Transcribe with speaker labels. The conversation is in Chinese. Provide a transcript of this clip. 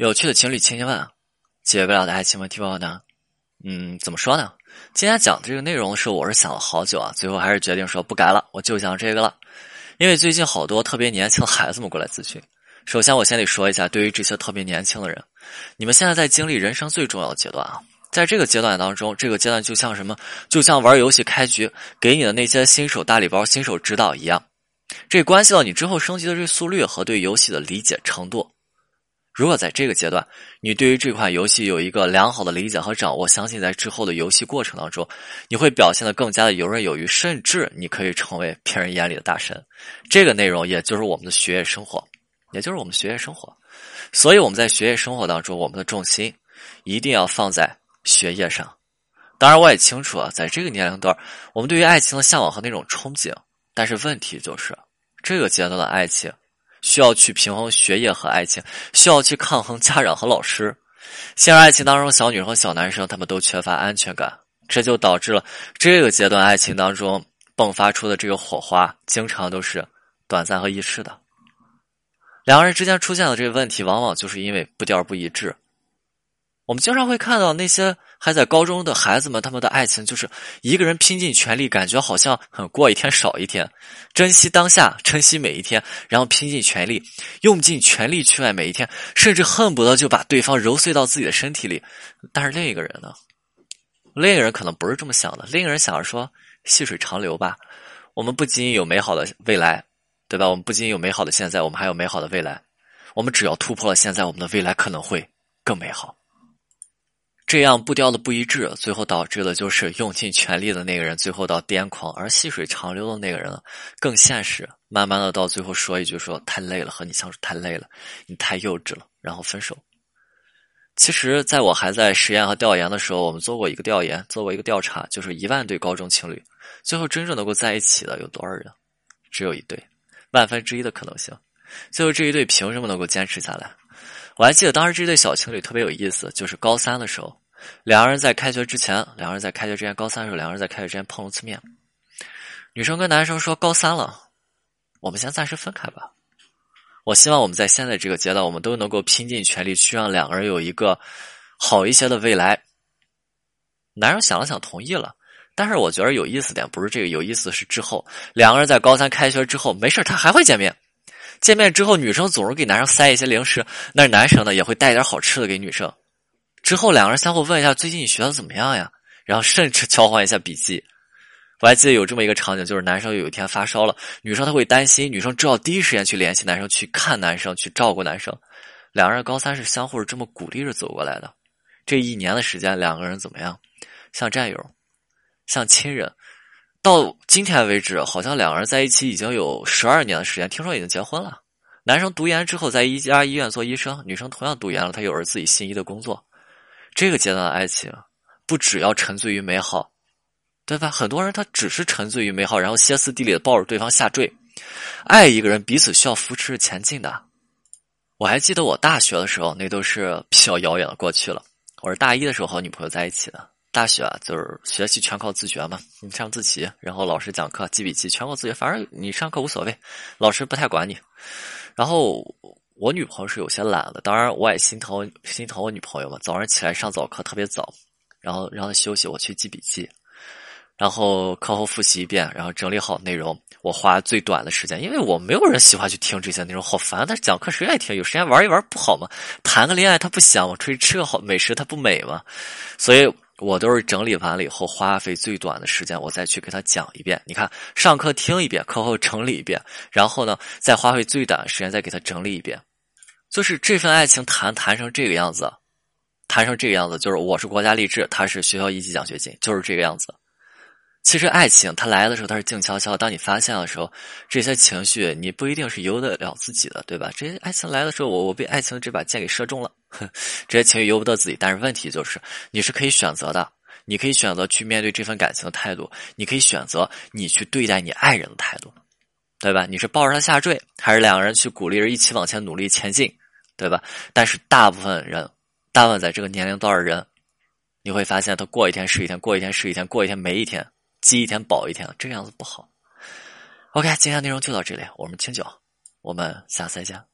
Speaker 1: 有趣的情侣千千万，解不了的爱情问题包呢？嗯，怎么说呢？今天讲的这个内容的时候，我是想了好久啊，最后还是决定说不改了，我就讲这个了。因为最近好多特别年轻的孩子们过来咨询。首先，我先得说一下，对于这些特别年轻的人，你们现在在经历人生最重要的阶段啊，在这个阶段当中，这个阶段就像什么？就像玩游戏开局给你的那些新手大礼包、新手指导一样，这关系到你之后升级的这速率和对游戏的理解程度。如果在这个阶段，你对于这款游戏有一个良好的理解和掌握，相信在之后的游戏过程当中，你会表现的更加的游刃有余，甚至你可以成为别人眼里的大神。这个内容也就是我们的学业生活，也就是我们学业生活。所以我们在学业生活当中，我们的重心一定要放在学业上。当然，我也清楚啊，在这个年龄段，我们对于爱情的向往和那种憧憬，但是问题就是这个阶段的爱情。需要去平衡学业和爱情，需要去抗衡家长和老师。陷入爱情当中，小女生和小男生他们都缺乏安全感，这就导致了这个阶段爱情当中迸发出的这个火花，经常都是短暂和易逝的。两个人之间出现的这个问题，往往就是因为步调不一致。我们经常会看到那些还在高中的孩子们，他们的爱情就是一个人拼尽全力，感觉好像很过一天少一天，珍惜当下，珍惜每一天，然后拼尽全力，用尽全力去爱每一天，甚至恨不得就把对方揉碎到自己的身体里。但是另一个人呢？另一个人可能不是这么想的，另一个人想着说：细水长流吧，我们不仅有美好的未来，对吧？我们不仅有美好的现在，我们还有美好的未来。我们只要突破了现在，我们的未来可能会更美好。这样步调的不一致，最后导致的就是用尽全力的那个人最后到癫狂，而细水长流的那个人更现实，慢慢的到最后说一句说太累了，和你相处太累了，你太幼稚了，然后分手。其实，在我还在实验和调研的时候，我们做过一个调研，做过一个调查，就是一万对高中情侣，最后真正能够在一起的有多少人？只有一对，万分之一的可能性。最后这一对凭什么能够坚持下来？我还记得当时这对小情侣特别有意思，就是高三的时候。两个人在开学之前，两个人在开学之前，高三的时候，两个人在开学之前碰了次面。女生跟男生说：“高三了，我们先暂时分开吧。我希望我们在现在这个阶段，我们都能够拼尽全力去让两个人有一个好一些的未来。”男生想了想，同意了。但是我觉得有意思点不是这个，有意思是之后两个人在高三开学之后，没事他还会见面。见面之后，女生总是给男生塞一些零食，那男生呢也会带一点好吃的给女生。之后两个人相互问一下最近你学的怎么样呀？然后甚至交换一下笔记。我还记得有这么一个场景，就是男生有一天发烧了，女生她会担心，女生知道第一时间去联系男生，去看男生，去照顾男生。两个人高三是相互是这么鼓励着走过来的。这一年的时间，两个人怎么样？像战友，像亲人。到今天为止，好像两个人在一起已经有十二年的时间，听说已经结婚了。男生读研之后在一家医院做医生，女生同样读研了，她有着自己心仪的工作。这个阶段的爱情，不只要沉醉于美好，对吧？很多人他只是沉醉于美好，然后歇斯底里的抱着对方下坠。爱一个人，彼此需要扶持着前进的。我还记得我大学的时候，那都是比较遥远的过去了。我是大一的时候和女朋友在一起的。大学啊，就是学习全靠自觉嘛，你上自习，然后老师讲课记笔记，全靠自觉。反正你上课无所谓，老师不太管你。然后。我女朋友是有些懒的，当然我也心疼心疼我女朋友嘛。早上起来上早课特别早，然后让她休息，我去记笔记，然后课后复习一遍，然后整理好内容。我花最短的时间，因为我没有人喜欢去听这些内容，好烦。但是讲课谁爱听？有时间玩一玩不好吗？谈个恋爱它不香吗？出去吃个好美食它不美吗？所以我都是整理完了以后，花费最短的时间，我再去给他讲一遍。你看，上课听一遍，课后整理一遍，然后呢，再花费最短的时间再给他整理一遍。就是这份爱情谈谈成这个样子，谈成这个样子，就是我是国家励志，他是学校一级奖学金，就是这个样子。其实爱情它来的时候，它是静悄悄；当你发现的时候，这些情绪你不一定是由得了自己的，对吧？这些爱情来的时候，我我被爱情这把剑给射中了，这些情绪由不得自己。但是问题就是，你是可以选择的，你可以选择去面对这份感情的态度，你可以选择你去对待你爱人的态度，对吧？你是抱着他下坠，还是两个人去鼓励着一起往前努力前进？对吧？但是大部分人，大部分在这个年龄段的人，你会发现他过一天是一天，过一天是一天，过一天没一天，饥一天饱一天，这个样子不好。OK，今天内容就到这里，我们清酒，我们下次再见。